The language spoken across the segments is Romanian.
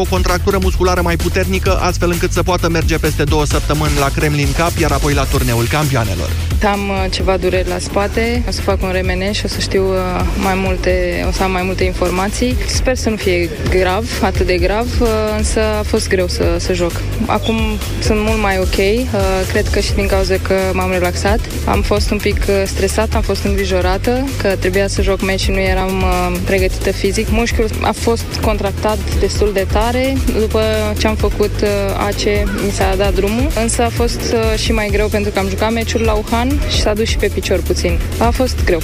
o contractură musculară mai puternică, astfel încât să poată merge peste două săptămâni la Kremlin Cup, iar apoi la turneul campioanelor. Am uh, ceva dureri la spate, o să fac un remene și o să știu uh, mai multe, o să am mai multe informații. Sper să nu fie grav, atât de grav, uh, însă a fost greu să, să joc. Acum sunt mult mai ok, cred că și din cauza că m-am relaxat. Am fost un pic stresat, am fost îngrijorată că trebuia să joc meci și nu eram pregătită fizic. Mușchiul a fost contractat destul de tare. După ce am făcut AC, mi s-a dat drumul, însă a fost și mai greu pentru că am jucat meciul la Wuhan și s-a dus și pe picior puțin. A fost greu.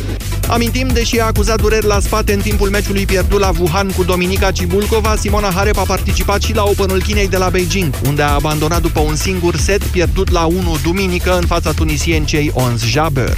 Amintim, deși a acuzat dureri la spate în timpul meciului pierdut la Wuhan cu Dominica Cibulcova, Simona Halep a participat și la Openul Chinei de la Beijing, unde a abandonat după un singur set pierdut la 1 duminică în fața tunisiencei Ons Jabeur.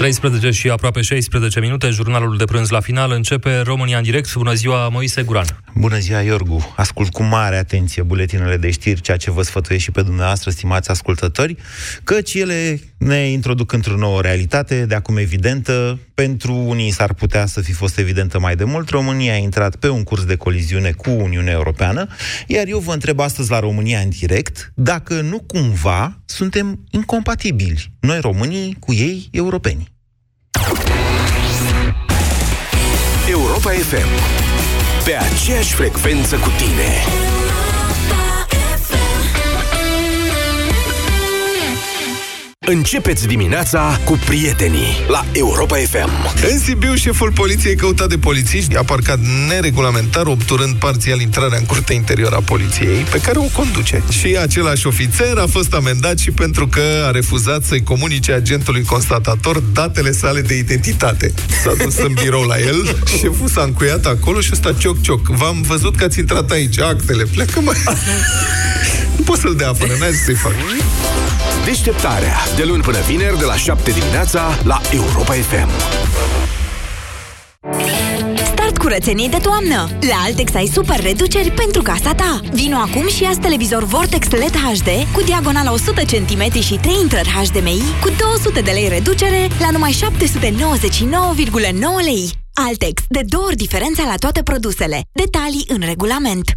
13 și aproape 16 minute, jurnalul de prânz la final începe România în direct. Bună ziua, Moise Guran. Bună ziua, Iorgu. Ascult cu mare atenție buletinele de știri, ceea ce vă sfătuiesc și pe dumneavoastră, stimați ascultători, căci ele ne introduc într-o nouă realitate, de acum evidentă. Pentru unii s-ar putea să fi fost evidentă mai de mult. România a intrat pe un curs de coliziune cu Uniunea Europeană, iar eu vă întreb astăzi la România în direct dacă nu cumva suntem incompatibili, noi românii cu ei europeni. Europa FM Pe aceeași frecvență cu tine Începeți dimineața cu prietenii la Europa FM. În Sibiu, șeful poliției căutat de polițiști a parcat neregulamentar, obturând parțial intrarea în curtea interioară a poliției, pe care o conduce. Și același ofițer a fost amendat și pentru că a refuzat să-i comunice agentului constatator datele sale de identitate. S-a dus în birou la el, șeful s-a încuiat acolo și ăsta cioc-cioc. V-am văzut că ați intrat aici, actele, plecă mai. nu pot să-l dea până, n să-i fac. Deșteptarea. De luni până vineri, de la 7 dimineața, la Europa FM Start curățenii de toamnă! La Altex ai super reduceri pentru casa ta! Vino acum și ia televizor Vortex LED HD cu diagonala 100 cm și 3 intrări HDMI cu 200 de lei reducere la numai 799,9 lei. Altex. De două ori diferența la toate produsele. Detalii în regulament.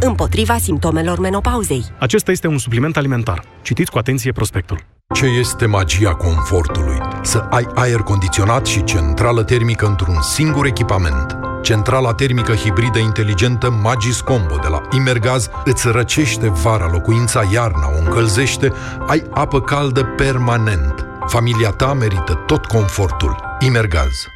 împotriva simptomelor menopauzei. Acesta este un supliment alimentar. Citiți cu atenție prospectul. Ce este magia confortului? Să ai aer condiționat și centrală termică într-un singur echipament. Centrala termică hibridă inteligentă Magis Combo de la Imergaz îți răcește vara locuința, iarna o încălzește, ai apă caldă permanent. Familia ta merită tot confortul. Imergaz.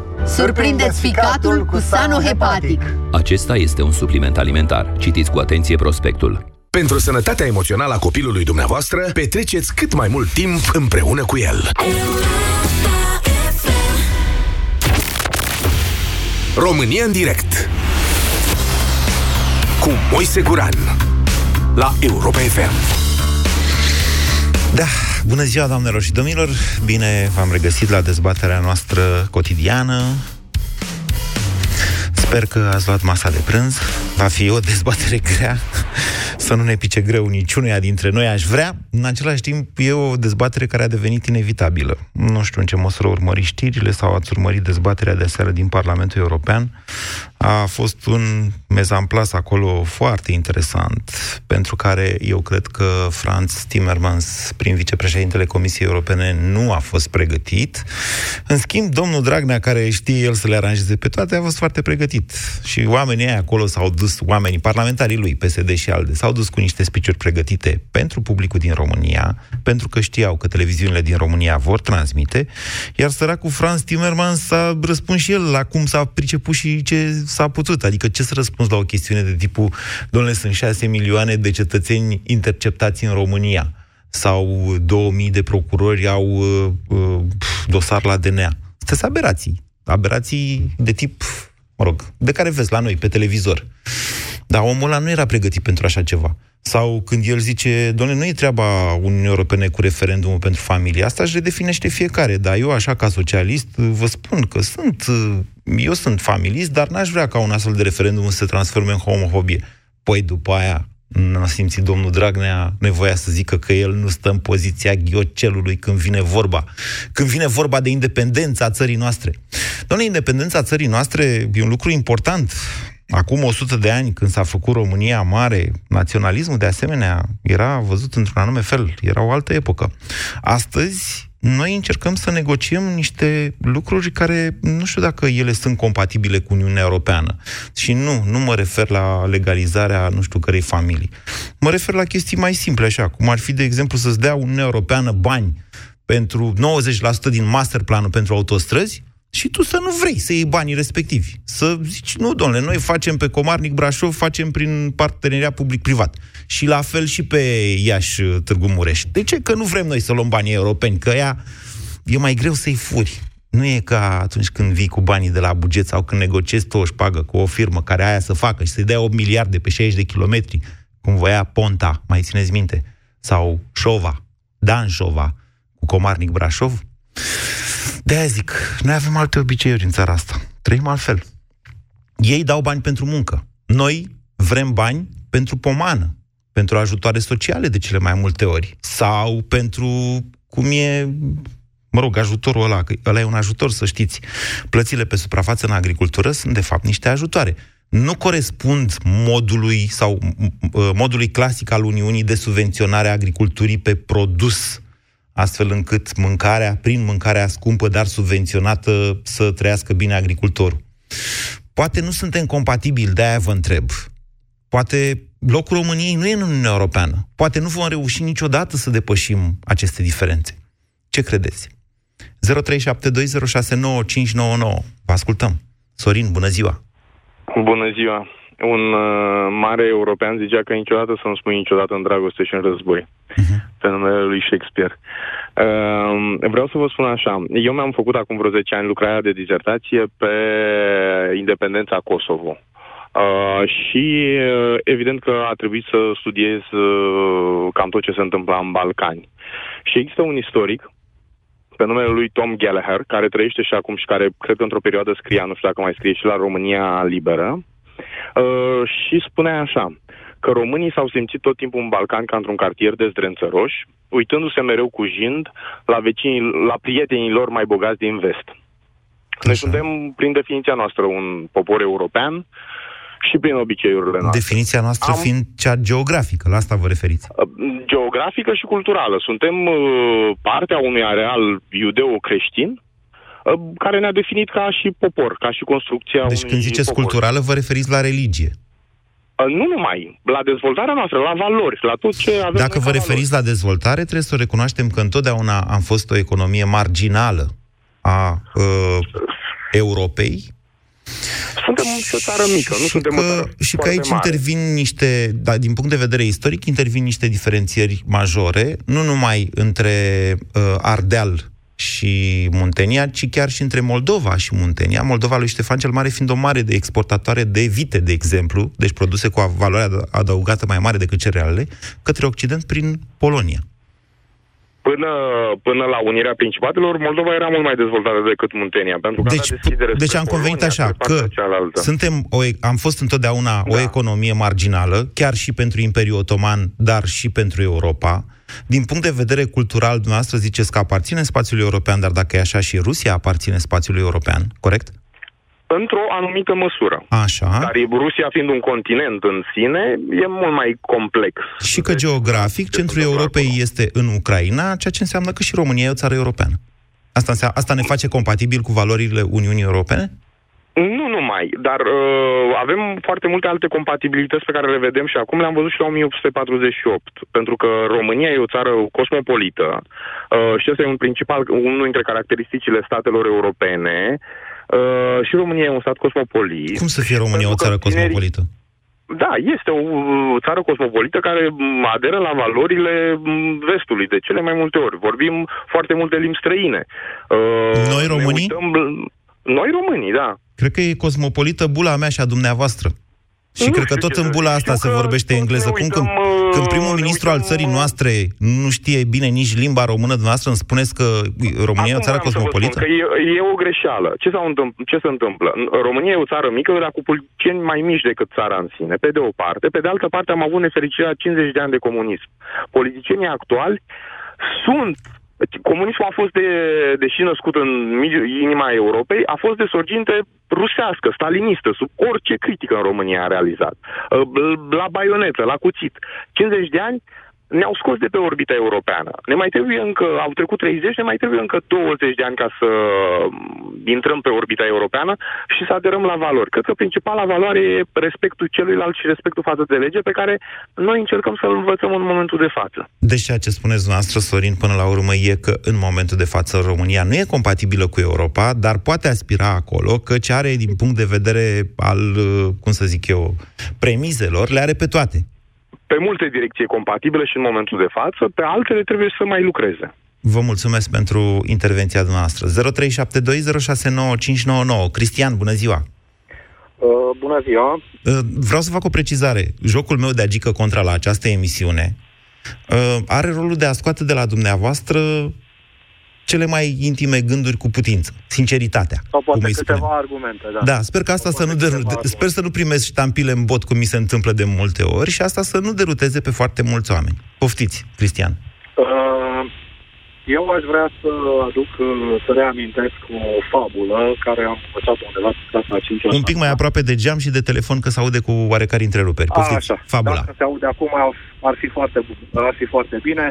Surprindeți ficatul cu Sanohepatic. Acesta este un supliment alimentar. Citiți cu atenție prospectul. Pentru sănătatea emoțională a copilului dumneavoastră, petreceți cât mai mult timp împreună cu el. România în direct cu Moise Guran la Europa FM. Da, bună ziua, doamnelor și domnilor! Bine v-am regăsit la dezbaterea noastră cotidiană. Sper că ați luat masa de prânz. Va fi o dezbatere grea, să nu ne pice greu niciunuia dintre noi, aș vrea. În același timp, e o dezbatere care a devenit inevitabilă. Nu știu în ce măsură urmări știrile sau ați urmărit dezbaterea de seară din Parlamentul European. A fost un mezamplas acolo foarte interesant, pentru care eu cred că Franz Timmermans, prin vicepreședintele Comisiei Europene, nu a fost pregătit. În schimb, domnul Dragnea, care știe el să le aranjeze pe toate, a fost foarte pregătit. Și oamenii aia acolo s-au dus dus oamenii, parlamentarii lui, PSD și ALDE, s-au dus cu niște spiciuri pregătite pentru publicul din România, pentru că știau că televiziunile din România vor transmite, iar săracul Franz Timmermans s-a răspuns și el la cum s-a priceput și ce s-a putut. Adică ce să răspuns la o chestiune de tipul, domnule, sunt șase milioane de cetățeni interceptați în România sau 2000 de procurori au uh, uh, dosar la DNA. Sunt aberații. Aberații de tip, mă rog, de care vezi la noi pe televizor. Dar omul ăla nu era pregătit pentru așa ceva. Sau când el zice, doamne, nu e treaba Uniunii Europene cu referendumul pentru familie, asta își redefinește fiecare, dar eu, așa ca socialist, vă spun că sunt, eu sunt familist, dar n-aș vrea ca un astfel de referendum să se transforme în homofobie. Păi după aia, n-a simțit domnul Dragnea nevoia să zică că el nu stă în poziția ghiocelului când vine vorba. Când vine vorba de independența țării noastre. Doamne, independența țării noastre e un lucru important. Acum 100 de ani, când s-a făcut România mare, naționalismul, de asemenea, era văzut într-un anume fel. Era o altă epocă. Astăzi, noi încercăm să negociem niște lucruri care nu știu dacă ele sunt compatibile cu Uniunea Europeană. Și nu, nu mă refer la legalizarea nu știu cărei familii. Mă refer la chestii mai simple, așa, cum ar fi, de exemplu, să-ți dea Uniunea Europeană bani pentru 90% din masterplanul pentru autostrăzi, și tu să nu vrei să iei banii respectivi. Să zici, nu, domnule, noi facem pe Comarnic Brașov, facem prin parteneria public-privat. Și la fel și pe Iași Târgu Mureș. De ce? Că nu vrem noi să luăm banii europeni, că ea e mai greu să-i furi. Nu e ca atunci când vii cu banii de la buget sau când negociezi tu o șpagă cu o firmă care aia să facă și să-i dea 8 miliarde pe 60 de kilometri, cum voia Ponta, mai țineți minte, sau Șova, Dan Șova, cu Comarnic Brașov, de-aia zic, noi avem alte obiceiuri în țara asta. Trăim altfel. Ei dau bani pentru muncă. Noi vrem bani pentru pomană, pentru ajutoare sociale de cele mai multe ori. Sau pentru, cum e, mă rog, ajutorul ăla, că ăla e un ajutor, să știți. Plățile pe suprafață în agricultură sunt, de fapt, niște ajutoare. Nu corespund modului sau modului clasic al Uniunii de subvenționare a agriculturii pe produs astfel încât mâncarea, prin mâncarea scumpă, dar subvenționată, să trăiască bine agricultorul. Poate nu suntem compatibili, de-aia vă întreb. Poate locul României nu e în Uniunea Europeană. Poate nu vom reuși niciodată să depășim aceste diferențe. Ce credeți? 0372069599. Vă ascultăm. Sorin, bună ziua! Bună ziua! Un uh, mare european zicea că niciodată să nu spui niciodată în dragoste și în război. Uh-huh. Pe numele lui Shakespeare. Uh, vreau să vă spun așa. Eu mi-am făcut acum vreo 10 ani lucrarea de dizertație pe independența Kosovo. Uh, și uh, evident că a trebuit să studiez uh, cam tot ce se întâmplă în Balcani. Și există un istoric pe numele lui Tom Gallagher, care trăiește și acum și care cred că într-o perioadă scria, nu știu dacă mai scrie și la România Liberă, Uh, și spunea așa, că românii s-au simțit tot timpul în Balcan ca într-un cartier de zdrențăroși, uitându-se mereu cu jind la, vecinii, la prietenii lor mai bogați din vest. Noi suntem, prin definiția noastră, un popor european și prin obiceiurile noastre. Definiția noastră Am... fiind cea geografică, la asta vă referiți? Uh, geografică și culturală. Suntem uh, partea unui areal iudeo-creștin, Uh, care ne-a definit ca și popor, ca și construcția Deci când ziceți popor. culturală, vă referiți la religie? Uh, nu numai, la dezvoltarea noastră, la valori, la tot ce avem Dacă vă referiți valori. la dezvoltare, trebuie să recunoaștem că întotdeauna am fost o economie marginală a uh, Europei, suntem o țară mică, nu suntem că, o țară Și că aici mare. intervin niște, da, din punct de vedere istoric, intervin niște diferențieri majore, nu numai între uh, Ardeal și Muntenia, ci chiar și între Moldova și Muntenia. Moldova lui Ștefan cel Mare fiind o mare de exportatoare de vite, de exemplu, deci produse cu o valoare adăugată mai mare decât cerealele, către Occident prin Polonia. Până, până la unirea principatelor, Moldova era mult mai dezvoltată decât Muntenia, pentru că deci, deci am convenit așa, că suntem o, am fost întotdeauna da. o economie marginală, chiar și pentru Imperiul Otoman, dar și pentru Europa. Din punct de vedere cultural, dumneavoastră ziceți că aparține spațiului european, dar dacă e așa și Rusia aparține spațiului european, corect? Într-o anumită măsură. Așa. Dar Rusia fiind un continent în sine, e mult mai complex. Și că deci, geografic, centrul Europei acolo. este în Ucraina, ceea ce înseamnă că și România e o țară europeană. Asta, înseamnă, asta ne face compatibil cu valorile Uniunii Europene? Nu numai, dar uh, avem foarte multe alte compatibilități pe care le vedem și acum le-am văzut și la 1848, pentru că România e o țară cosmopolită uh, și ăsta e un principal, unul dintre caracteristicile statelor europene uh, și România e un stat cosmopolit. Cum să fie România o țară tinerii- cosmopolită? Da, este o uh, țară cosmopolită care m, aderă la valorile m, vestului de cele mai multe ori. Vorbim foarte multe limbi străine. Uh, Noi ne românii? uităm l- Noi românii, da. Cred că e cosmopolită bula mea și a dumneavoastră. Și Nu cred că știu tot ce în să bula zic. asta Știu se că vorbește tot engleză. ne Cum când, uităm, uh, când primul ne ministru al uităm, țării uh, noastre nu știe bine nici limba română, dumneavoastră îmi spuneți că România e o Acum țară vreau să vă cosmopolită? spun Că e, e o greșeală. Ce, s-a întâmpl- ce se întâmplă? România e o țară mică, dar cu pulceni mai mici decât țara în sine, pe de o parte. Pe de altă parte am avut nefericirea 50 de ani de comunism. Politicienii actuali sunt Comunismul a fost, de, deși născut în midi- inima Europei, a fost de sorginte rusească, stalinistă, sub orice critică în România a realizat. Uh, La baionetă, la cuțit. 50 de ani ne-au scos de pe orbita europeană. Ne mai trebuie încă, au trecut 30, ne mai trebuie încă 20 de ani ca să mm, intrăm pe orbita europeană și să aderăm la valori. Cred că principala valoare e respectul celuilalt și respectul față de lege pe care noi încercăm să-l învățăm în momentul de față. Deci ceea ce spuneți noastră, Sorin, până la urmă e că în momentul de față România nu e compatibilă cu Europa, dar poate aspira acolo, căci are din punct de vedere al, uh, cum să zic eu, premizelor, le are pe toate. Pe multe direcții e compatibilă și în momentul de față, pe altele trebuie să mai lucreze. Vă mulțumesc pentru intervenția dumneavoastră. 0372069599. Cristian, bună ziua! Uh, bună ziua! Uh, Vreau să fac o precizare. Jocul meu de agică contra la această emisiune uh, are rolul de a scoate de la dumneavoastră cele mai intime gânduri cu putință, sinceritatea. Sau poate cum îi câteva spunem. argumente, da. Da, sper că asta să nu deru- de- sper să nu primesc ștampile în bot cum mi se întâmplă de multe ori și asta să nu deruteze pe foarte mulți oameni. Poftiți, Cristian. Uh, eu aș vrea să aduc, uh, să reamintesc o fabulă care am învățat undeva pe clasa a 5 Un pic mai aproape de geam și de telefon că se aude cu oarecare întreruperi. Poftiți, Așa, fabula. Dacă se aude acum, ar fi foarte, bu- ar fi foarte bine.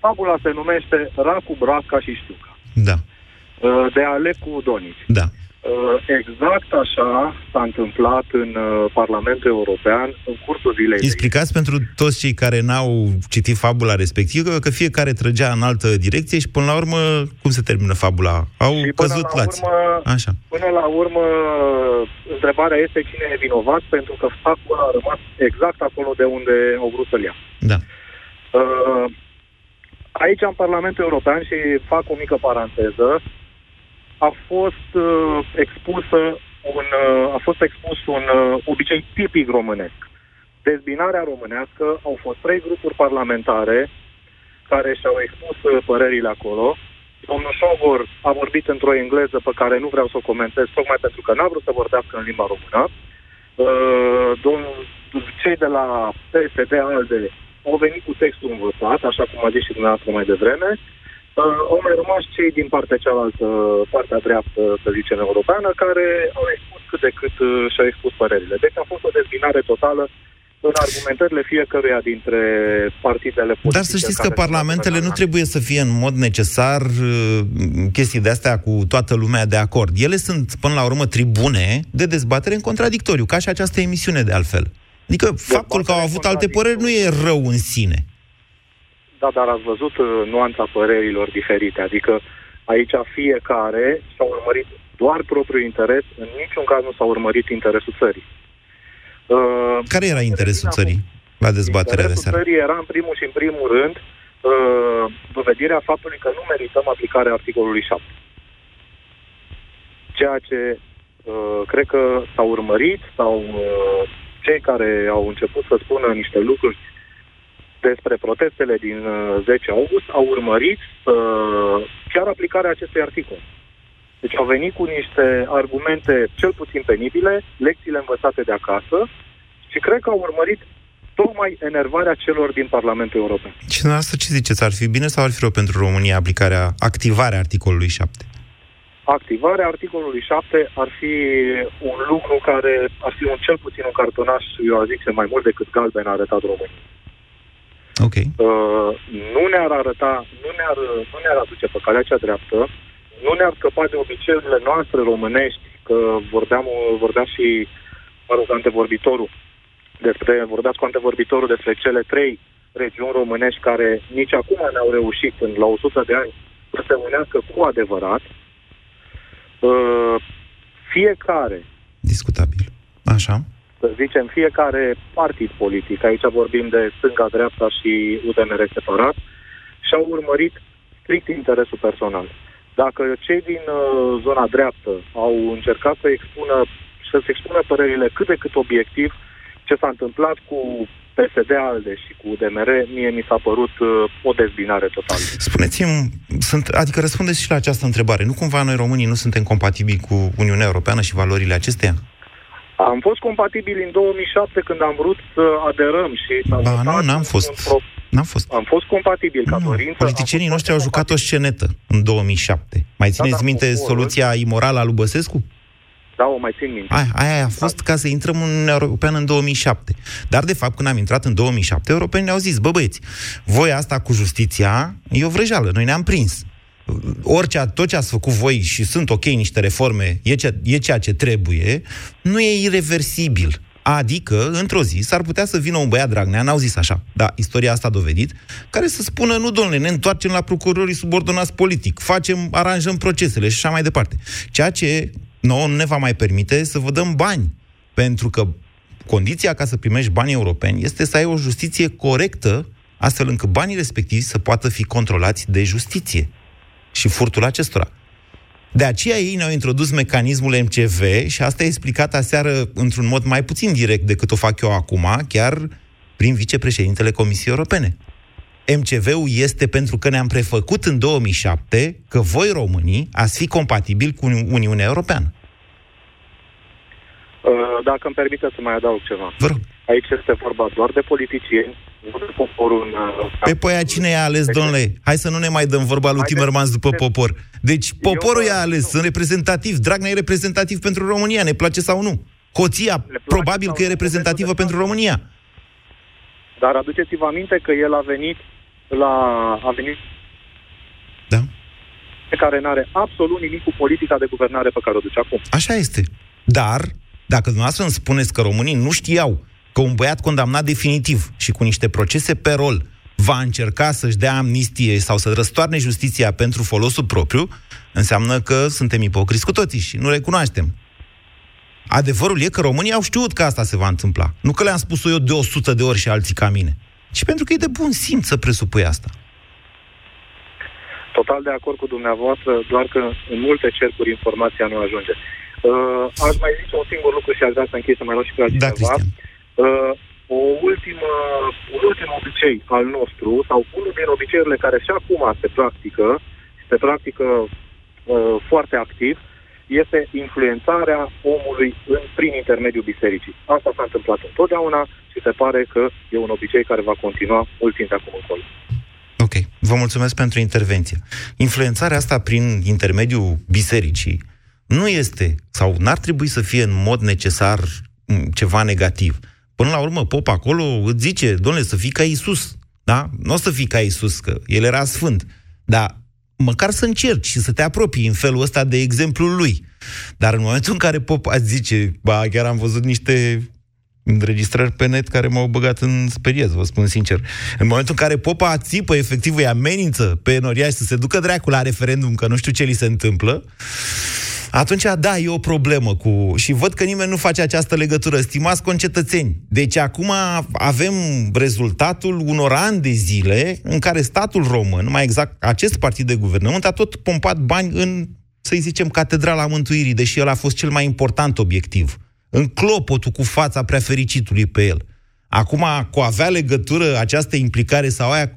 Fabula se numește Racu, Brasca și Știuca. Da, Uh, De Alecu Donici. da. Uh, Exact așa s-a întâmplat în uh, Parlamentul European în cursul zilei. de Explicați pentru toți cei care n-au citit fabula respectivă că fiecare trăgea în altă direcție și până la urmă, cum se termină fabula? Au Și până căzut la lați. urmă, Așa. Până la urmă, întrebarea este cine e vinovat, pentru că faptul a rămas exact acolo de unde au vrut să-l ia. Da. Uh, Aici, în Parlamentul European, și fac o mică paranteză, a fost uh, expusă un, uh, a fost expus un uh, obicei tipic românesc. Dezbinarea românească au fost trei grupuri parlamentare care și-au expus uh, părerile acolo. Domnul Șogor a vorbit într-o engleză pe care nu vreau să o comentez, tocmai pentru că n-a vrut să vorbească în limba română. Uh, domnul, cei de la PSD ALDE au venit cu textul învățat, așa cum a zis și dumneavoastră mai devreme. Uh, au mai rămas cei din partea cealaltă, partea dreaptă, să zicem, europeană, care au expus cât de cât uh, și-au expus părerile. Deci a fost o dezbinare totală în argumentările fiecăruia dintre partidele politice. Dar să știți că care sunt parlamentele nu guvernate. trebuie să fie în mod necesar uh, chestii de astea cu toată lumea de acord. Ele sunt, până la urmă, tribune de dezbatere în contradictoriu, ca și această emisiune de altfel. Adică faptul că au avut alte păreri nu e rău în sine. Da, dar ați văzut uh, nuanța părerilor diferite. Adică aici fiecare și-a urmărit doar propriul interes, în niciun caz nu s-a urmărit interesul țării. Uh, Care era interesul țării la dezbaterea de interesul seară? țării era, în primul și în primul rând, uh, dovedirea faptului că nu merităm aplicarea articolului 7. Ceea ce uh, cred că s-a urmărit sau uh, cei care au început să spună niște lucruri despre protestele din uh, 10 august au urmărit uh, chiar aplicarea acestui articol. Deci au venit cu niște argumente cel puțin penibile, lecțiile învățate de acasă și cred că au urmărit tocmai enervarea celor din Parlamentul European. Și dumneavoastră ce ziceți? Ar fi bine sau ar fi rău pentru România aplicarea, activarea articolului 7? Activarea articolului 7 ar fi un lucru care ar fi un cel puțin un cartonaș, eu aș zice, mai mult decât galben a arătat România. Ok. Uh, nu ne-ar arăta, nu ne-ar, nu ne-ar aduce pe calea cea dreaptă, nu ne-ar scăpa de obiceiurile noastre românești că vorbeam, vorbea și, mă rog, antevorbitorul, despre, vorbeați cu antevorbitorul despre cele trei regiuni românești care nici acum n-au reușit în, la 100 de ani să se unească cu adevărat. Uh, fiecare Discutabil. Așa. să zicem, fiecare partid politic, aici vorbim de stânga-dreapta și UDMR separat, și-au urmărit strict interesul personal. Dacă cei din uh, zona dreaptă au încercat să expună să-și expună părerile cât de cât obiectiv, ce s-a întâmplat cu PSD ALDE și cu UDMR, mie mi s-a părut uh, o dezbinare totală. Spuneți-mi, sunt, adică răspundeți și la această întrebare. Nu cumva noi românii nu suntem compatibili cu Uniunea Europeană și valorile acesteia? Am fost compatibili în 2007 când am vrut să aderăm și s-a Ba, votat nu, n-am un fost. pro- N-am fost. Am fost compatibil ca dorință. Politicienii noștri au jucat o scenetă în 2007. Mai țineți da, minte poporul- soluția imorală a lui Băsescu? Da, o mai țin minte. Aia, aia a fost ca să intrăm în Uniunea Europeană în 2007. Dar, de fapt, când am intrat în 2007, europenii ne-au zis, bă băieți, voi asta cu justiția e o vrăjeală, noi ne-am prins. Orice, tot ce ați făcut voi și sunt ok niște reforme, e, ce, e ceea ce trebuie, nu e irreversibil. Adică, într-o zi, s-ar putea să vină un băiat Dragnea, n-au zis așa, dar istoria asta a dovedit, care să spună, nu, domnule, ne întoarcem la procurorii subordonați politic, facem, aranjăm procesele și așa mai departe. Ceea ce nouă nu ne va mai permite să vă dăm bani. Pentru că condiția ca să primești bani europeni este să ai o justiție corectă, astfel încât banii respectivi să poată fi controlați de justiție și furtul acestora. De aceea ei ne-au introdus mecanismul MCV și asta e explicat aseară într-un mod mai puțin direct decât o fac eu acum, chiar prin vicepreședintele Comisiei Europene. MCV-ul este pentru că ne-am prefăcut în 2007 că voi, românii, ați fi compatibili cu Uni- Uniunea Europeană. Uh, Dacă îmi permite să mai adaug ceva. Vă rog. Aici este vorba doar de politicieni, nu de poporul în... uh, Pe păi cine i-a ales, domnule? Hai să nu ne mai dăm vorba lui Timmermans după popor. Deci poporul i-a ales, sunt reprezentativ. Dragnea e reprezentativ pentru România, ne place sau nu? Hoția, probabil că e reprezentativă pentru România. Dar aduceți-vă aminte că el a venit la... a venit Da. pe care nu are absolut nimic cu politica de guvernare pe care o duce acum. Așa este. Dar, dacă dumneavoastră îmi spuneți că românii nu știau că un băiat condamnat definitiv și cu niște procese pe rol va încerca să-și dea amnistie sau să răstoarne justiția pentru folosul propriu, înseamnă că suntem ipocriți cu toții și nu recunoaștem. Adevărul e că românii au știut că asta se va întâmpla. Nu că le-am spus-o eu de 100 de ori și alții ca mine, ci pentru că e de bun simț să presupui asta. Total de acord cu dumneavoastră, doar că în multe cercuri informația nu ajunge. Uh, aș mai zice un singur lucru și aș vrea să închei să mai luăm și pe altcineva. Da, uh, o ultimă, un ultim obicei al nostru, sau unul din obiceiurile care și acum se practică, se practică uh, foarte activ, este influențarea omului în, prin intermediul bisericii. Asta s-a întâmplat întotdeauna și se pare că e un obicei care va continua mult timp de acum încolo. Ok, vă mulțumesc pentru intervenție. Influențarea asta prin intermediul bisericii nu este, sau n-ar trebui să fie în mod necesar m, ceva negativ. Până la urmă, pop acolo îți zice, domnule, să fii ca Isus, da? Nu o să fii ca Isus, că el era sfânt, dar măcar să încerci și să te apropii în felul ăsta de exemplul lui. Dar în momentul în care pop ați zice, ba, chiar am văzut niște înregistrări pe net care m-au băgat în speriez, vă spun sincer. În momentul în care popa țipă, efectiv îi amenință pe enoriași să se ducă dracul la referendum, că nu știu ce li se întâmplă, atunci, da, e o problemă cu... Și văd că nimeni nu face această legătură. Stimați concetățeni, deci acum avem rezultatul unor ani de zile în care statul român, mai exact acest partid de guvernământ, a tot pompat bani în, să-i zicem, Catedrala Mântuirii, deși el a fost cel mai important obiectiv. În clopotul cu fața prea fericitului pe el. Acum, cu avea legătură această implicare sau aia,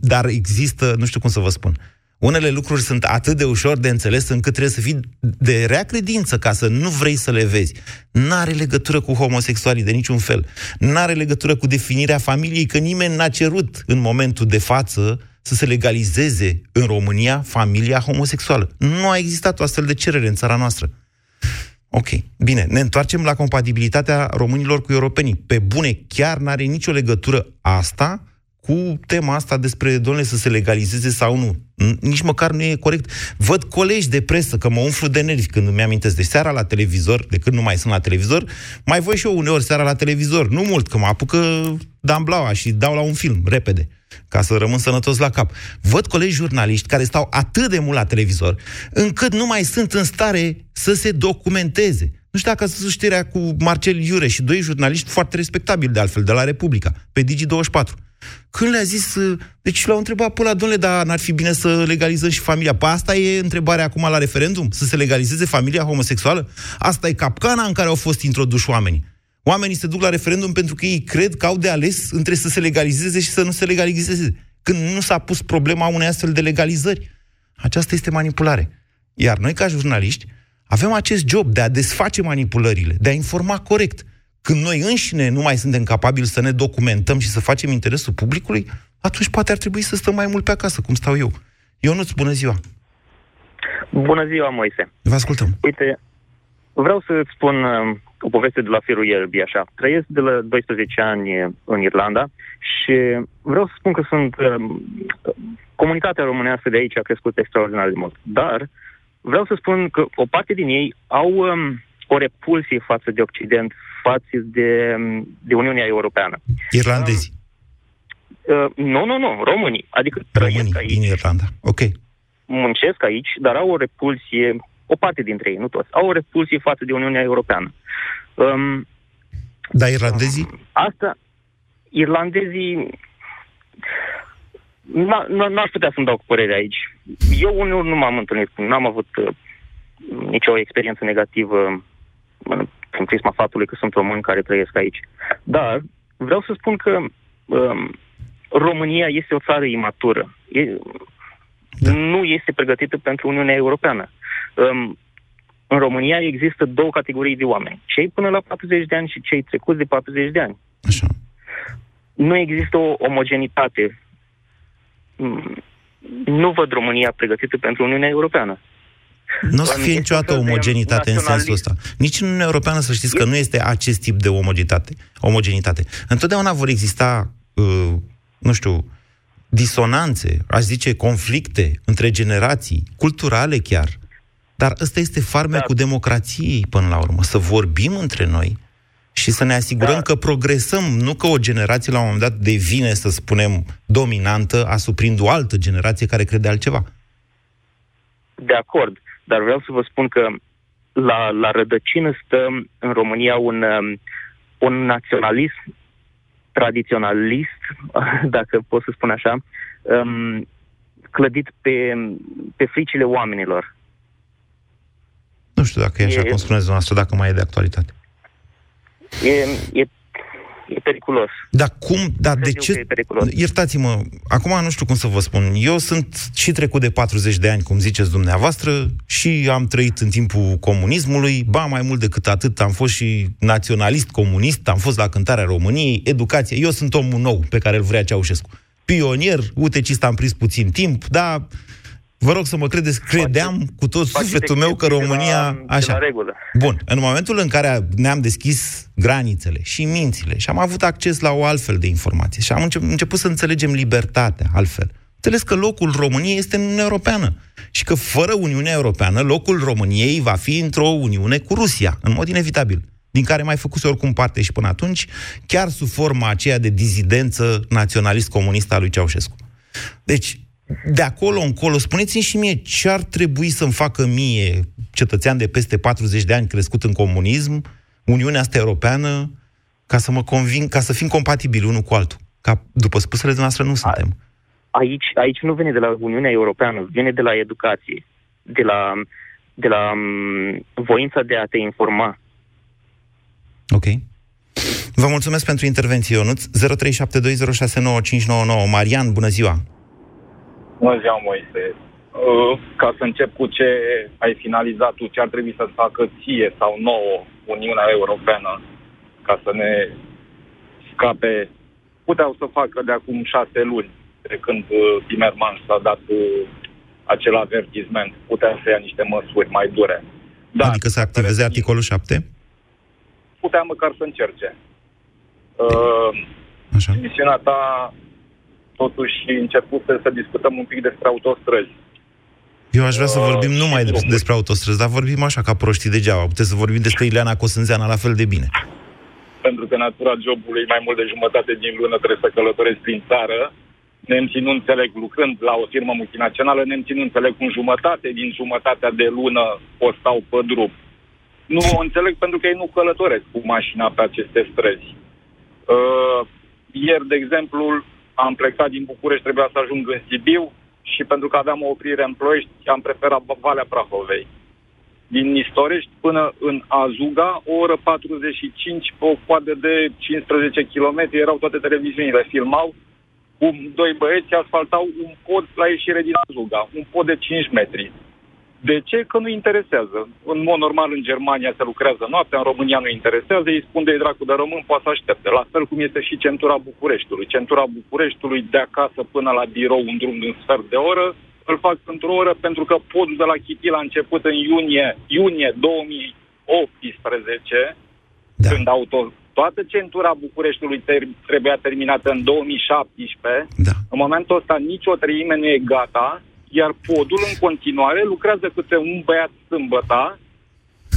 dar există, nu știu cum să vă spun, unele lucruri sunt atât de ușor de înțeles încât trebuie să fii de rea credință ca să nu vrei să le vezi. N-are legătură cu homosexualii de niciun fel. N-are legătură cu definirea familiei, că nimeni n-a cerut în momentul de față să se legalizeze în România familia homosexuală. Nu a existat o astfel de cerere în țara noastră. Ok, bine, ne întoarcem la compatibilitatea românilor cu europenii. Pe bune, chiar n-are nicio legătură asta cu tema asta despre, domnule, să se legalizeze sau nu. Nici măcar nu e corect. Văd colegi de presă că mă umflu de nervi când îmi amintesc de seara la televizor, de când nu mai sunt la televizor, mai voi și eu uneori seara la televizor. Nu mult, că mă apucă Dan Blaua și dau la un film, repede, ca să rămân sănătos la cap. Văd colegi jurnaliști care stau atât de mult la televizor, încât nu mai sunt în stare să se documenteze. Nu știu dacă ați știrea cu Marcel Iure și doi jurnaliști foarte respectabili, de altfel, de la Republica, pe Digi24 când le-a zis, uh, deci l-au întrebat pe ăla, domnule, dar n-ar fi bine să legalizăm și familia? Păi asta e întrebarea acum la referendum? Să se legalizeze familia homosexuală? Asta e capcana în care au fost introduși oamenii. Oamenii se duc la referendum pentru că ei cred că au de ales între să se legalizeze și să nu se legalizeze. Când nu s-a pus problema unei astfel de legalizări. Aceasta este manipulare. Iar noi, ca jurnaliști, avem acest job de a desface manipulările, de a informa corect. Când noi înșine nu mai suntem capabili să ne documentăm și să facem interesul publicului, atunci poate ar trebui să stăm mai mult pe acasă, cum stau eu. Eu nu-ți bună ziua! Bună ziua, Moise! Vă ascultăm! Uite, vreau să-ți spun uh, o poveste de la firul ierbii, așa. Trăiesc de la 12 ani în Irlanda și vreau să spun că sunt... Uh, comunitatea românească de aici a crescut extraordinar de mult. Dar vreau să spun că o parte din ei au um, o repulsie față de Occident, față de, de Uniunea Europeană. Irlandezi? Uh, nu, nu, nu, românii. Adică trăiesc Românii aici. din Irlanda. Ok. Muncesc aici, dar au o repulsie, o parte dintre ei, nu toți, au o repulsie față de Uniunea Europeană. Um, Dar irlandezii? Asta, irlandezii, n- n- n-aș putea să-mi dau cu părere aici. Eu uneori nu m-am întâlnit, n-am avut uh, nicio experiență negativă uh, în prisma faptului că sunt români care trăiesc aici. Dar vreau să spun că um, România este o țară imatură. E, da. Nu este pregătită pentru Uniunea Europeană. Um, în România există două categorii de oameni. Cei până la 40 de ani și cei trecuți de 40 de ani. Așa. Nu există o omogenitate. Mm, Nu văd România pregătită pentru Uniunea Europeană. Nu o să În- fie este niciodată un fel de omogenitate în sensul ăsta. Nici în Uniunea Europeană să știți că nu este acest tip de omogenitate. omogenitate. Întotdeauna vor exista, uh, nu știu, disonanțe, aș zice conflicte între generații, culturale chiar. Dar ăsta este farmecul Da. democrației până la urmă, să vorbim între noi și să ne asigurăm Da. că progresăm, nu că o generație la un moment dat devine, să spunem, dominantă, asuprind o altă generație care crede altceva. De acord, dar vreau să vă spun că la, la rădăcină stă în România un, um, un naționalism tradiționalist, dacă pot să spun așa, um, clădit pe, pe fricile oamenilor. Nu știu dacă e așa E- cum spuneți dumneavoastră, dacă mai e de actualitate. E, e, e periculos. Dar cum, dar de Cred eu că ce... e periculos. Iertați-mă, acum nu știu cum să vă spun. Eu sunt și trecut de 40 de ani, cum ziceți dumneavoastră, și am trăit în timpul comunismului, ba mai mult decât atât, am fost și naționalist comunist, am fost la cântarea României, educație. Eu sunt omul nou pe care îl vrea Ceaușescu. Pionier, utecist am prins puțin timp, dar vă rog să mă credeți, credeam cu tot sufletul meu că România... De la, Așa. De la regulă. Bun, în momentul în care ne-am deschis granițele și mințile și am avut acces la o altfel de informație și am înce- început să înțelegem libertatea altfel, înțeles că locul României este în Uniunea Europeană și că fără Uniunea Europeană, locul României va fi într-o Uniune cu Rusia, în mod inevitabil, din care mai făcuse oricum parte și până atunci, chiar sub forma aceea de dizidență naționalist-comunistă a lui Ceaușescu. Deci, de acolo încolo, spuneți-mi și mie ce ar trebui să-mi facă mie, cetățean de peste 40 de ani crescut în comunism, Uniunea asta europeană, ca să mă conving, ca să fim compatibili unul cu altul. Ca, după spusele noastre, nu suntem. Aici, aici nu vine de la Uniunea Europeană, vine de la educație, de la, de la um, voința de a te informa. Ok. Vă mulțumesc pentru intervenție, Ionuț. 0372069599. Marian, bună ziua! Bună ziua, Moise. Uh, Ca să încep cu ce ai finalizat tu, ce ar trebui să facă ție sau nouă Uniunea Europeană ca să ne scape, puteau să facă de acum șase luni, de când uh, Timmermans a dat uh, acel avertisment, putea să ia niște măsuri mai dure. Da, adică să activeze articolul 7? Putea măcar să încerce. Uh, Așa. misiunea ta totuși început să discutăm un pic despre autostrăzi. Eu aș vrea să vorbim uh, numai de, despre autostrăzi, dar vorbim așa ca proștii degeaba. Puteți să vorbim despre Ileana Cosânzeana la fel de bine. Pentru că natura jobului mai mult de jumătate din lună trebuie să călătoresc prin țară, nemții nu înțeleg lucrând la o firmă multinațională, nemții nu înțeleg cum jumătate din jumătatea de lună o stau pe drum. Nu o înțeleg pentru că ei nu călătoresc cu mașina pe aceste străzi. Uh, ieri, de exemplu, am plecat din București, trebuia să ajung în Sibiu și pentru că aveam o oprire în Ploiești, am preferat Valea Prahovei. Din Nistorești până în Azuga, o oră 45 pe o coadă de 15 km, erau toate televiziunile, filmau cum doi băieți asfaltau un pod la ieșire din Azuga, un pod de 5 metri. De ce? Că nu interesează. În mod normal, în Germania se lucrează noaptea, în România nu interesează, îi spun de dracu de român, poate să aștepte. La fel cum este și centura Bucureștiului. Centura Bucureștiului de acasă până la birou un drum de un sfert de oră, îl fac într-o oră pentru că podul de la Chitil a început în iunie, iunie 2018, da. când auto, toată centura Bucureștiului ter- trebuia terminată în 2017. Da. În momentul ăsta nicio treime nu e gata iar podul în continuare lucrează câte un băiat sâmbăta,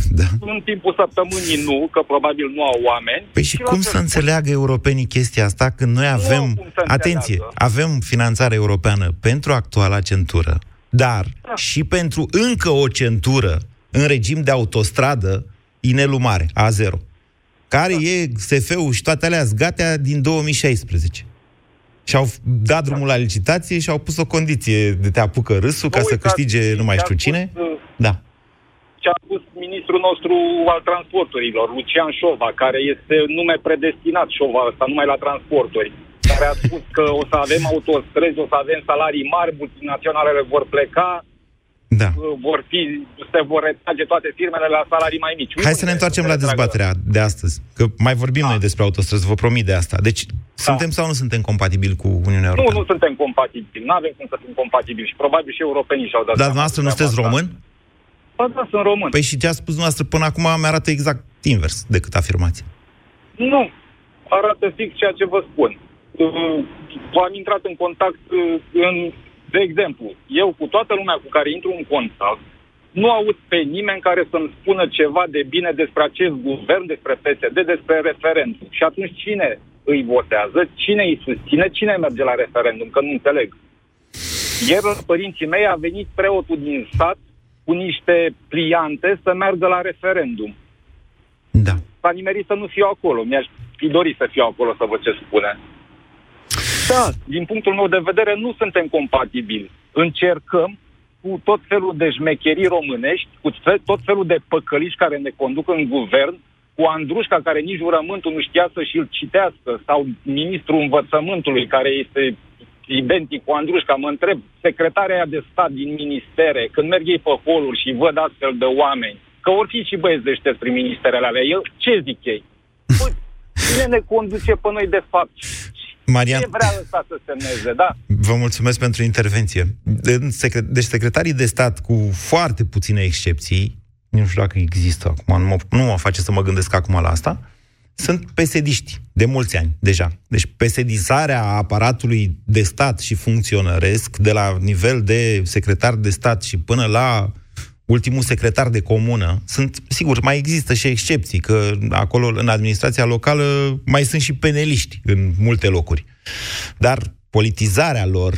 da. în timpul săptămânii nu, că probabil nu au oameni. Păi și, și cum să înțeleagă europenii chestia asta când noi avem, atenție, avem finanțare europeană pentru actuala centură, dar da. și pentru încă o centură în regim de autostradă Inelu Mare, A0, care da. e SF-ul și toate alea zgatea din 2016 și-au dat drumul la licitație și au pus o condiție de te apucă râsul ca să câștige nu mai știu cine. Pus, uh, da. Ce a pus ministrul nostru al transporturilor, Lucian Șova, care este nume predestinat Șova ăsta, numai la transporturi, care a spus că o să avem autostrăzi, o să avem salarii mari, multinaționalele vor pleca, da. vor fi, se vor retrage toate firmele la salarii mai mici. Hai să ne întoarcem la dezbaterea de astăzi, că mai vorbim da. noi despre autostrăzi, vă promit de asta. Deci, da. suntem sau nu suntem compatibili cu Uniunea Europeană? Nu, nu suntem compatibili, nu avem cum să fim compatibili și probabil și europenii și-au dat Dar dumneavoastră nu sunteți român? Ba da, sunt român. Păi și ce a spus dumneavoastră până acum mi arată exact invers decât afirmați. Nu, arată fix ceea ce vă spun. Uh, am intrat în contact uh, în de exemplu, eu cu toată lumea cu care intru în contact, nu aud pe nimeni care să-mi spună ceva de bine despre acest guvern, despre PSD, despre referendum. Și atunci cine îi votează, cine îi susține, cine merge la referendum, că nu înțeleg. Ieri părinții mei a venit preotul din sat cu niște pliante să meargă la referendum. Da. S-a nimerit să nu fiu acolo. Mi-aș fi dorit să fiu acolo să văd ce spune. Da, din punctul meu de vedere, nu suntem compatibili. Încercăm cu tot felul de șmecherii românești, cu tot felul de păcăliși care ne conduc în guvern, cu Andrușca care nici jurământul nu știa să-și-l citească, sau ministrul învățământului care este identic cu Andrușca, mă întreb, secretarea de stat din ministere, când merg ei pe holuri și văd astfel de oameni, că or fi și băieți deștepți prin ministerele alea, el, ce zic ei? Păi, cine ne conduce pe noi de fapt? Marian... Ce vrea ăsta să semneze, da? Vă mulțumesc pentru intervenție. Deci secretarii de stat, cu foarte puține excepții, nu știu dacă există acum, nu mă, nu mă face să mă gândesc acum la asta, sunt pesediști de mulți ani deja. Deci pesedizarea aparatului de stat și funcționăresc de la nivel de secretar de stat și până la ultimul secretar de comună, sunt, sigur, mai există și excepții, că acolo, în administrația locală, mai sunt și peneliști în multe locuri. Dar politizarea lor,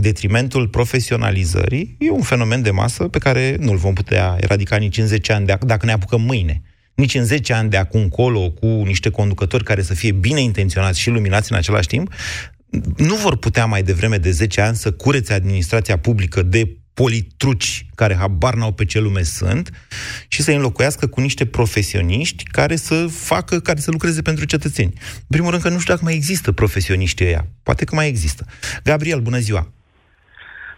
detrimentul profesionalizării, e un fenomen de masă pe care nu-l vom putea eradica nici în 10 ani, de ac- dacă ne apucăm mâine. Nici în 10 ani de acum încolo, cu niște conducători care să fie bine intenționați și luminați în același timp, nu vor putea mai devreme de 10 ani să curețe administrația publică de politruci care habar n-au pe ce lume sunt și să înlocuiască cu niște profesioniști care să facă, care să lucreze pentru cetățeni. În primul rând că nu știu dacă mai există profesioniștii ăia. Poate că mai există. Gabriel, bună ziua!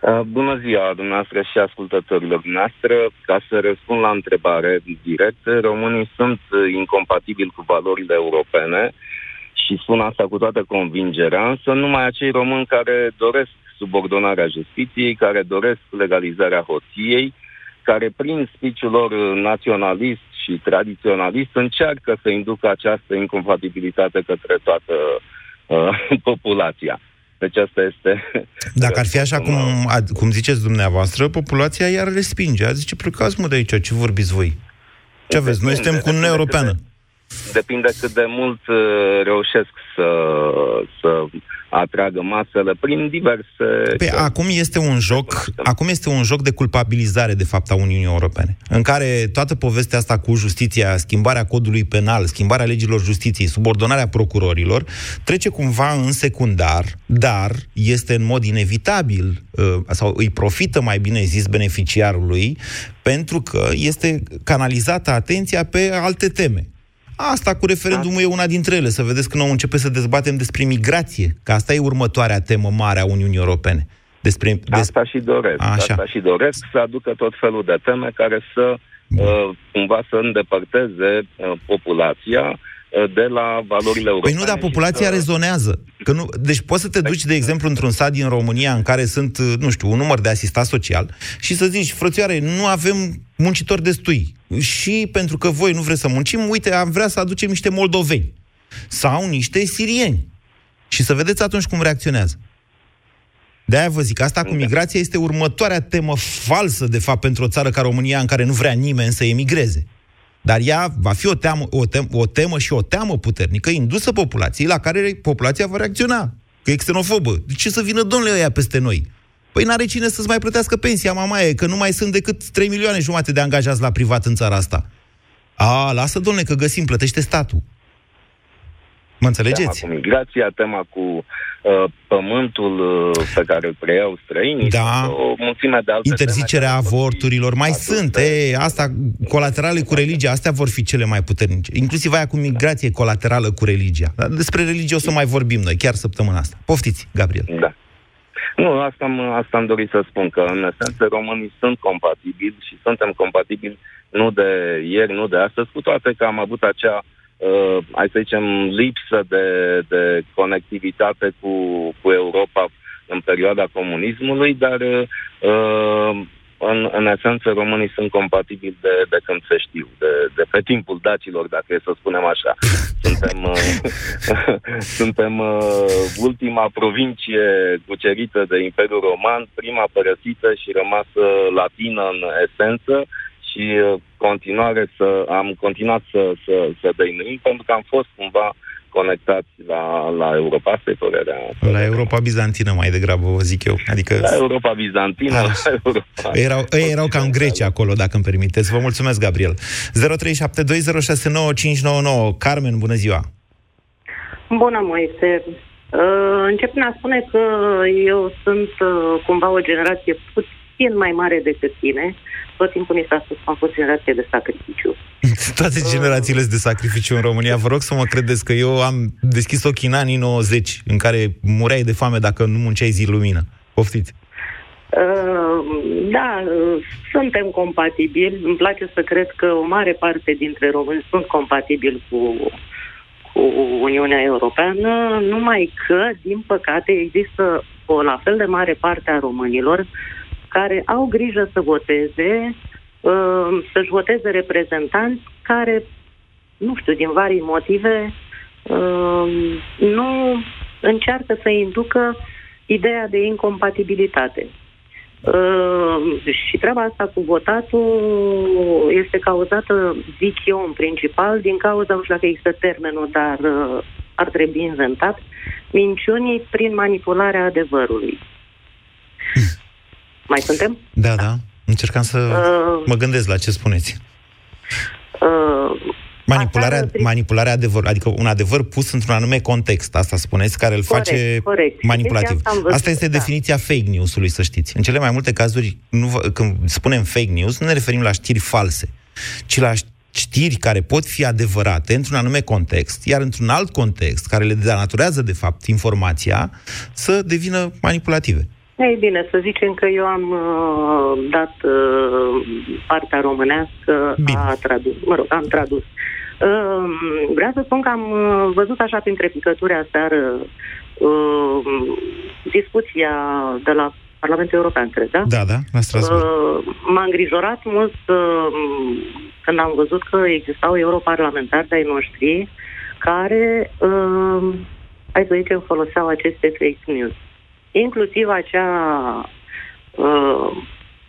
Uh, bună ziua dumneavoastră și ascultătorilor dumneavoastră. Ca să răspund la întrebare direct, românii sunt uh, incompatibili cu valorile europene și spun asta cu toată convingerea, însă numai acei români care doresc subordonarea justiției, care doresc legalizarea hoției, care prin spiciul lor naționalist și tradiționalist încearcă să inducă această incompatibilitate către toată uh, populația. Deci asta este... Dacă ar fi așa cum, ad- cum ziceți dumneavoastră, populația iar respinge. Ar zice, plecați mă de aici, ce vorbiți voi? Ce aveți? Noi suntem cu Uniunea Europeană. Depinde cât de mult uh, reușesc să, să atragă masele prin diverse... Păi acum este un joc, acum este un joc de culpabilizare de fapt a Uniunii Europene, în care toată povestea asta cu justiția, schimbarea codului penal, schimbarea legilor justiției, subordonarea procurorilor, trece cumva în secundar, dar este în mod inevitabil uh, sau îi profită mai bine zis beneficiarului pentru că este canalizată atenția pe alte teme. Asta cu referendumul e una dintre ele. Să vedeți când o începe să dezbatem despre migrație, că asta e următoarea temă mare a Uniunii Europene. Despre, des... Asta și doresc. Așa. Asta și doresc să aducă tot felul de teme care să uh, cumva să îndepărteze uh, populația uh, de la valorile europene. Păi nu, dar populația și să... rezonează. Că nu, deci poți să te duci, de exemplu, într-un sat din România în care sunt, nu știu, un număr de asistat social și să zici, frățioare, nu avem muncitori destui. Și pentru că voi nu vreți să muncim, uite, am vrea să aducem niște moldoveni. Sau niște sirieni. Și să vedeți atunci cum reacționează. De-aia vă zic, asta cu migrația este următoarea temă falsă, de fapt, pentru o țară ca România, în care nu vrea nimeni să emigreze. Dar ea va fi o, teamă, o, temă, o temă și o teamă puternică indusă populației, la care populația va reacționa. Că e xenofobă. De ce să vină domnule ăia peste noi? Păi n-are cine să-ți mai plătească pensia, mamaie, că nu mai sunt decât 3 milioane jumate de angajați la privat în țara asta. A, lasă, domnule, că găsim, plătește statul. Mă înțelegeți? Tema cu migrația, tema cu uh, pământul uh, pe care îl preiau străinii, Da. o mulțime de alte Interzicerea avorturilor, mai sunt, e, asta, colaterale cu religia, astea vor fi cele mai puternice. Inclusiv aia cu migrație colaterală cu religia. Dar despre religie o să mai vorbim noi, chiar săptămâna asta. Poftiți, Gabriel. Da. Nu, asta am, asta am dorit să spun, că în esență românii sunt compatibili și suntem compatibili nu de ieri, nu de astăzi, cu toate că am avut acea, uh, hai să zicem, lipsă de, de conectivitate cu, cu Europa în perioada comunismului, dar uh, în, în esență românii sunt compatibili de, de când se știu, de, de pe timpul dacilor, dacă e să spunem așa. Suntem, uh, suntem uh, ultima provincie cucerită de Imperiul Roman, prima părăsită și rămasă latină în esență și uh, continuare să, am continuat să, să, să dăinuim pentru că am fost cumva conectați la, la Europa. Asta e părerea. La Europa bizantină mai degrabă, vă zic eu. Adică La Europa bizantină, la Europa... Ei erau, ei erau ca în Grecia acolo, dacă îmi permiteți. Vă mulțumesc, Gabriel. 0372069599. Carmen, bună ziua! Bună, Moise. Uh, încep prin a spune că eu sunt uh, cumva o generație puțin mai mare decât tine. Tot timpul mi s-a spus că am fost generație de sacrificiu. Toate generațiile sunt de sacrificiu în România. Vă rog să mă credeți că eu am deschis ochii în anii 90, în care mureai de foame dacă nu munceai zi lumină. Poftiți! Uh, da, uh, suntem compatibili. Îmi place să cred că o mare parte dintre români sunt compatibili cu, cu Uniunea Europeană, numai că, din păcate, există o la fel de mare parte a românilor care au grijă să voteze, uh, să-și voteze reprezentanți care, nu știu, din vari motive, uh, nu încearcă să inducă ideea de incompatibilitate. Uh, și treaba asta cu votatul este cauzată, zic eu, în principal, din cauza, nu știu dacă există termenul, dar uh, ar trebui inventat, minciunii prin manipularea adevărului. Mai suntem? Da, da. Încercam să Uh. mă gândesc la ce spuneți. Uh, Manipularea, manipularea adevăr, adică un adevăr pus într-un anume context, asta spuneți, care îl Corect, face corect. manipulativ. Deci asta am văzut, asta este da. definiția fake news-ului, să știți. În cele mai multe cazuri, nu, vă- când spunem fake news, nu ne referim la știri false, ci la știri care pot fi adevărate într-un anume context, iar într-un alt context, care le denaturează, de fapt, informația, să devină manipulative. Ei bine, să zicem că eu am uh, dat uh, partea românească, Bine. a tradus, mă rog, am tradus. Uh, vreau să spun că am uh, văzut așa printre picături aseară uh, discuția de la Parlamentul European, cred, da? Da, da, la Strasbourg. Uh, m-a îngrijorat mult uh, când am văzut că existau europarlamentari de-ai noștri care, uh, hai să zicem, foloseau aceste fake news. Inclusiv acea, uh,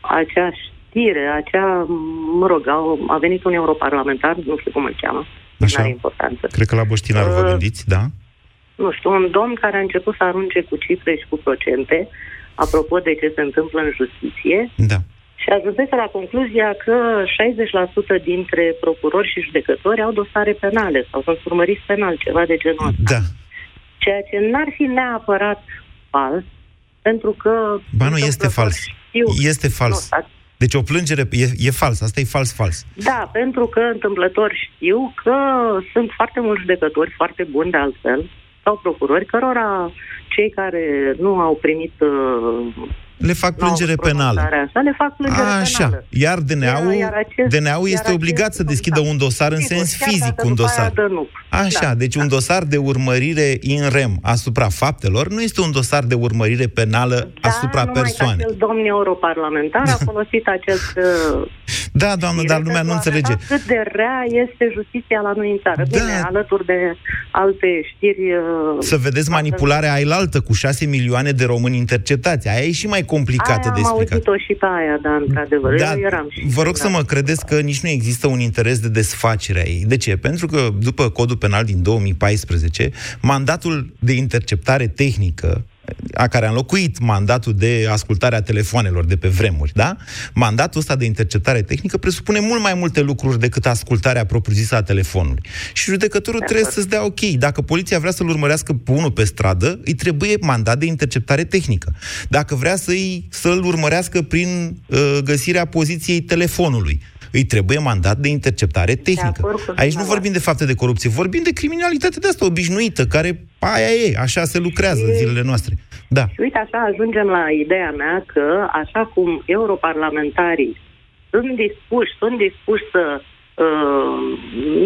acea știre, acea, mă rog, a, a venit un europarlamentar, nu știu cum îl cheamă, Așa. nu are importanță. Cred că la Boștinar vă Uh, gândiți, da? nu știu, un domn care a început să arunce cu cifre și cu procente, apropo de ce se întâmplă în justiție, Da. și ajunsese la concluzia că 60% dintre procurori și judecători au dosare penale sau sunt urmăriți penal, ceva de genul ăsta. Da. Ceea ce n-ar fi neapărat fals, pentru că... Ba nu, este fals. știu- Este fals. Nu, stați. Deci o plângere e, e fals, asta e fals, fals. Da, pentru că întâmplător știu că sunt foarte mulți judecători foarte buni de altfel, sau procurori, cărora cei care nu au primit uh, Le fac plângere penală. Așa, le fac plângere Așa. penală. Iar DNA-ul, Iar acest- DNA-ul iar este acest- obligat să deschidă un dosar în Sigur, sens chiar fizic, dacă un după aia dosar. dă nu. Așa, Da, deci un dosar de urmărire in rem asupra faptelor nu este un dosar de urmărire penală asupra Da, numai persoanei. că acel domn europarlamentar a folosit acest... uh, Da, doamnă, dar lumea nu înțelege. arăta cât de rea este justiția la noi în țară. Da. Bine, alături de alte știri... uh, Să vedeți manipularea ailaltă cu 6 milioane de români interceptați. Aia e și mai complicată aia de am explicat. auzit-o și pe aia, da, într-adevăr. Da, Eu eram și vă rog să da. mă credeți că nici nu există un interes de desfacere a ei. De ce? Pentru că după codul penal din 2014, mandatul de interceptare tehnică a care a înlocuit mandatul de ascultare a telefoanelor de pe vremuri, da? Mandatul ăsta de interceptare tehnică presupune mult mai multe lucruri decât ascultarea propriu-zisă a telefonului. Și judecătorul trebuie să-ți dea ok. Dacă poliția vrea să-l urmărească pe unul pe stradă, îi trebuie mandat de interceptare tehnică. Dacă vrea să-i, să-l urmărească prin uh, găsirea poziției telefonului, îi trebuie mandat de interceptare tehnică. acord cu Aici nu vorbim de fapte de corupție, vorbim de criminalitate de asta obișnuită, care aia e, așa se lucrează în zilele noastre. Da. Și uite, așa ajungem la ideea mea că, așa cum europarlamentarii sunt dispuși, sunt dispuși să uh,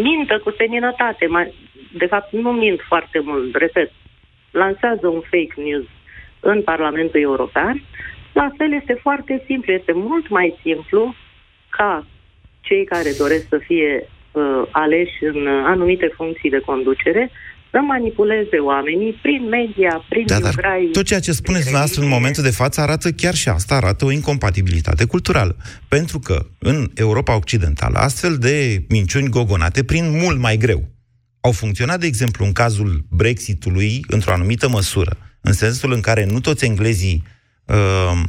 mintă cu seninătate, mai, de fapt nu mint foarte mult, repet, lansează un fake news în Parlamentul European, la fel este foarte simplu, este mult mai simplu ca cei care doresc să fie uh, aleși în uh, anumite funcții de conducere să manipuleze oamenii prin media, prin Da, dar grai, tot ceea ce spuneți dumneavoastră în momentul de față arată chiar și asta, arată o incompatibilitate culturală. Pentru că în Europa Occidentală astfel de minciuni gogonate prin mult mai greu. Au funcționat, de exemplu, în cazul Brexitului, într-o anumită măsură, în sensul în care nu toți englezii uh,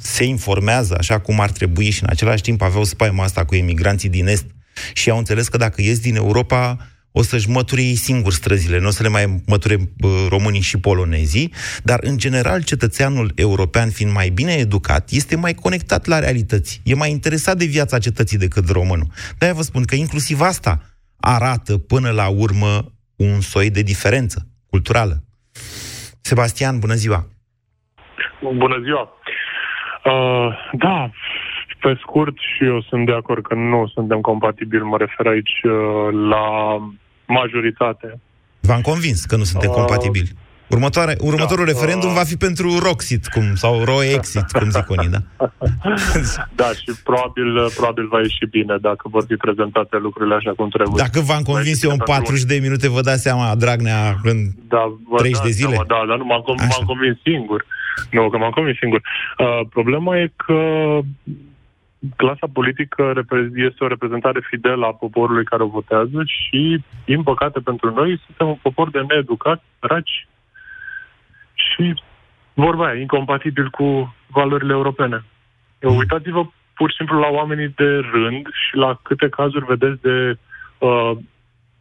se informează așa cum ar trebui și în același timp aveau spaima asta cu emigranții din Est și au înțeles că dacă ies din Europa o să-și măture ei singuri străzile, nu o să le mai măture bă, românii și polonezii, dar în general cetățeanul european, fiind mai bine educat, este mai conectat la realități, e mai interesat de viața cetății decât românul. De-aia vă spun că inclusiv asta arată până la urmă un soi de diferență culturală. Sebastian, bună ziua! Bună ziua! Uh, da, pe scurt și eu sunt de acord că nu suntem compatibili, mă refer aici uh, la majoritate. V-am convins că nu suntem Uh, compatibili. Următoare, următorul da, referendum uh, va fi pentru Roxit, cum, sau Roexit, cum zic unii, da? Da, și probabil, probabil va ieși bine dacă vor fi prezentate lucrurile așa cum trebuie. Dacă v-am convins eu în 40 de minute, vă dați seama, Dragnea, în da, vă 30 de dați zile? Seama, da, dar nu m-am, com- m-am convins singur. Nu, că m-am convins singur. Uh, problema e că clasa politică repre- este o reprezentare fidelă a poporului care o votează și, din păcate pentru noi, suntem un popor de needucat, raci și, vorba aia, incompatibil cu valorile europene. Eu, uitați-vă pur și simplu la oamenii de rând și la câte cazuri vedeți de uh,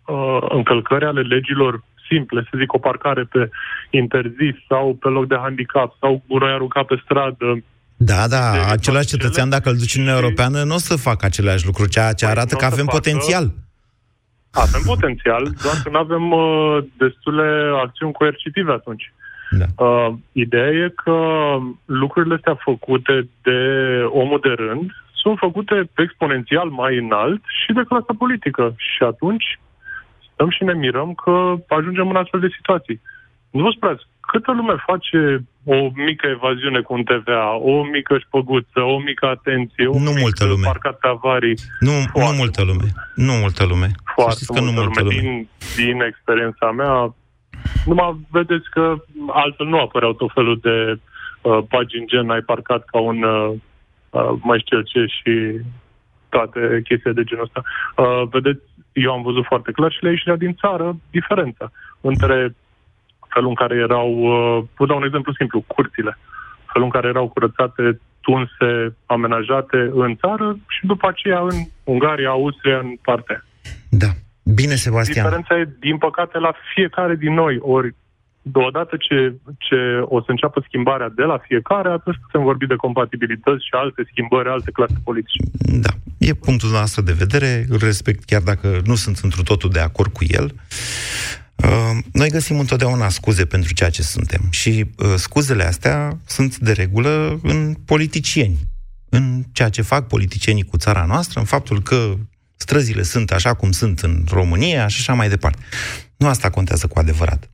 uh, încălcări ale legilor simple, să zic o parcare pe interzis sau pe loc de handicap sau gunoi aruncat pe stradă. Da, da, același cetățean, dacă îl duci în Uniunea Europeană, nu o să facă aceleași lucruri, ceea ce arată Păi, nu că o să avem facă. potențial. Avem potențial, doar că nu avem uh, destule acțiuni coercitive atunci. Da. Uh, ideea e că lucrurile astea făcute de omul de rând sunt făcute exponențial mai înalt și de clasa politică. Și atunci stăm și ne mirăm că ajungem în astfel de situații. Nu vă spuneți, câtă lume face o mică evaziune cu un TVA, o mică șpăguță, o mică atenție, o Nu mică multă lume. parcat pe avarii. Nu, nu multă lume. Nu multă lume. Să Foarte știți că nu multă multă lume. lume. Din, din experiența mea, Numai vedeți că altfel nu apăreau tot felul de uh, pagini gen ai parcat ca un uh, uh, mai știu eu ce și toate chestii de genul ăsta. Uh, vedeți, eu am văzut foarte clar și la ieșirea din țară diferența între felul în care erau, uh, vă dau un exemplu simplu, curțile. Felul în care erau curățate, tunse, amenajate în țară și după aceea în Ungaria, Austria, în partea. Da. Bine, Sebastian. Diferența e, din păcate, la fiecare din noi. Ori, deodată ce, ce o să înceapă schimbarea de la fiecare, atunci putem vorbi de compatibilități și alte schimbări, alte clase politice. Da. E punctul nostru de vedere, îl respect chiar dacă nu sunt într totul de acord cu el. Uh, noi găsim întotdeauna scuze pentru ceea ce suntem și uh, scuzele astea sunt de regulă în politicieni, în ceea ce fac politicienii cu țara noastră, în faptul că străzile sunt așa cum sunt în România și așa mai departe. Nu asta contează cu adevărat.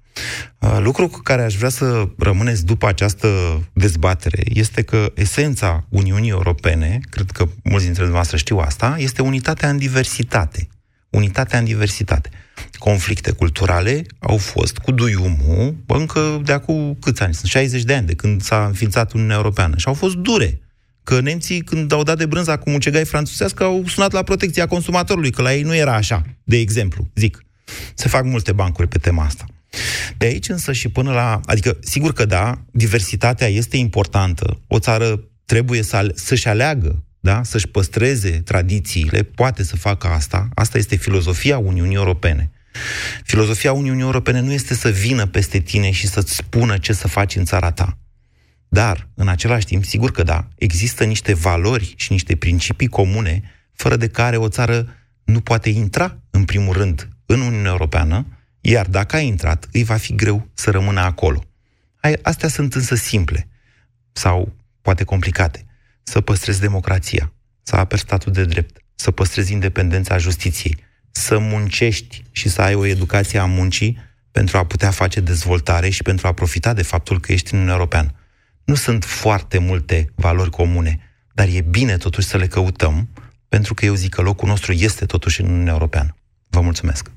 Uh, lucru cu care aș vrea să rămâneți după această dezbatere este că esența Uniunii Europene, cred că mulți dintre dumneavoastră știu asta, este unitatea în diversitate. Unitatea în diversitate. Conflicte culturale au fost cu duiumul încă de acum câți ani? Sunt 60 de ani de când s-a înființat Uniunea Europeană și au fost dure. Că nemții, când au dat de brânza cu mucegai franțuzească, au sunat la protecția consumatorului, că la ei nu era așa, de exemplu, zic. Se fac multe bancuri pe tema asta. De aici însă și până la... Adică, sigur că da, diversitatea este importantă. O țară trebuie să, să-și aleagă, da? să-și păstreze tradițiile, poate să facă asta. Asta este filozofia Uniunii Europene. Filozofia Uniunii Europene nu este să vină peste tine și să-ți spună ce să faci în țara ta. Dar, în același timp, sigur că da, există niște valori și niște principii comune fără de care o țară nu poate intra, în primul rând, în Uniunea Europeană, iar dacă a intrat, îi va fi greu să rămână acolo. Astea sunt însă simple sau poate complicate. Să păstrezi democrația, să aperi statul de drept, să păstrezi independența justiției, să muncești și să ai o educație a muncii pentru a putea face dezvoltare și pentru a profita de faptul că ești în Uniunea Europeană. Nu sunt foarte multe valori comune, dar e bine totuși să le căutăm, pentru că eu zic că locul nostru este totuși în Uniunea Europeană. Vă mulțumesc!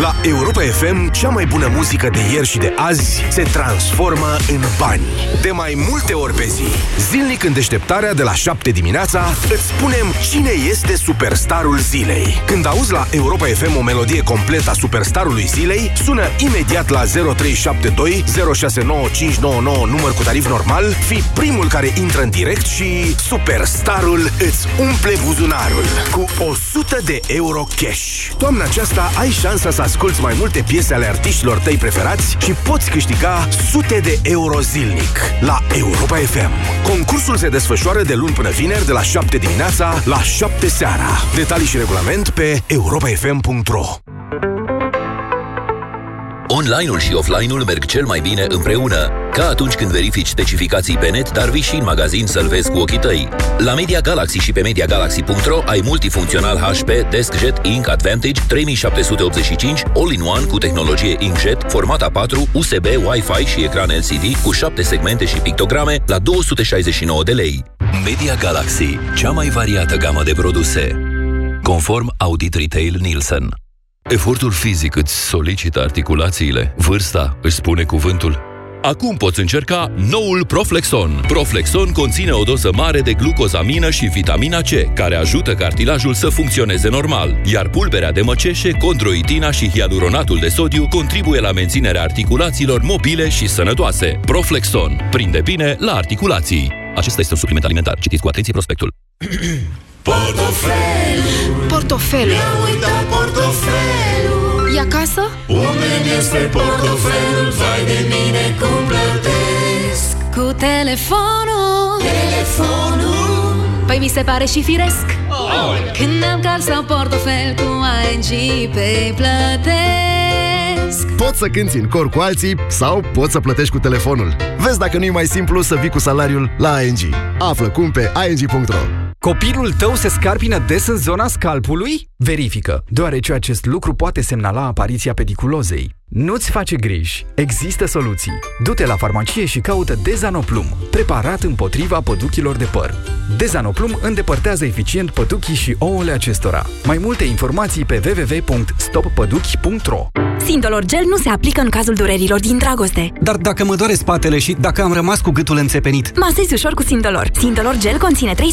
La Europa FM, cea mai bună muzică de ieri și de azi se transformă în bani. De mai multe ori pe zi. Zilnic în deșteptarea de la 7 dimineața, îți spunem cine este superstarul zilei. Când auzi la Europa FM o melodie completă a superstarului zilei, sună imediat la 0372 069599 număr cu tarif normal, fi primul care intră în direct și superstarul îți umple buzunarul cu 100 de euro cash. Toamna aceasta ai șansa să asculti mai multe piese ale artiștilor tăi preferați și poți câștiga sute de euro zilnic la Europa FM. Concursul se desfășoară de luni până vineri de la 7 dimineața la 7 seara. Detalii și regulament pe europafm.ro Online-ul și offline-ul merg cel mai bine împreună, ca atunci când verifici specificații pe net, dar vii și în magazin să-l vezi cu ochii tăi. La Media Galaxy și pe MediaGalaxy.ro ai multifuncțional HP DeskJet Ink Advantage 3785 All-in-One cu tehnologie inkjet, format A4, USB, Wi-Fi și ecran LCD cu 7 segmente și pictograme la 269 de lei. Media Galaxy, cea mai variată gamă de produse. Conform Audit Retail Nielsen. Efortul fizic îți solicită articulațiile, vârsta își spune cuvântul. Acum poți încerca noul Proflexon. Proflexon conține o doză mare de glucozamină și vitamina C, care ajută cartilajul să funcționeze normal, iar pulberea de măceșe, condroitina și hialuronatul de sodiu contribuie la menținerea articulațiilor mobile și sănătoase. Proflexon. Prinde bine la articulații. Acesta este un supliment alimentar. Citiți cu atenție prospectul. Portofelul Portofelul Mi-am uitat portofelul E acasă? Unde este portofelul? Vai de mine cum plătesc Cu telefonul Telefonul Păi mi se pare și firesc oh. Când am card sau portofel cu ING pe plătesc Poți să cânti în cor cu alții sau poți să plătești cu telefonul. Vezi dacă nu e mai simplu să vii cu salariul la ING. Află cum pe ing.ro Copilul tău se scarpină des în zona scalpului? Verifică, deoarece acest lucru poate semnala apariția pediculozei. Nu-ți face griji. Există soluții. Du-te la farmacie și caută Dezanoplum, preparat împotriva păduchilor de păr. Dezanoplum îndepărtează eficient păduchii și ouăle acestora. Mai multe informații pe www.stoppăduchi.ro Sindolor Gel nu se aplică în cazul durerilor din dragoste. Dar dacă mă doare spatele și dacă am rămas cu gâtul înțepenit, Masezi ușor cu Sindolor. Sindolor Gel conține 3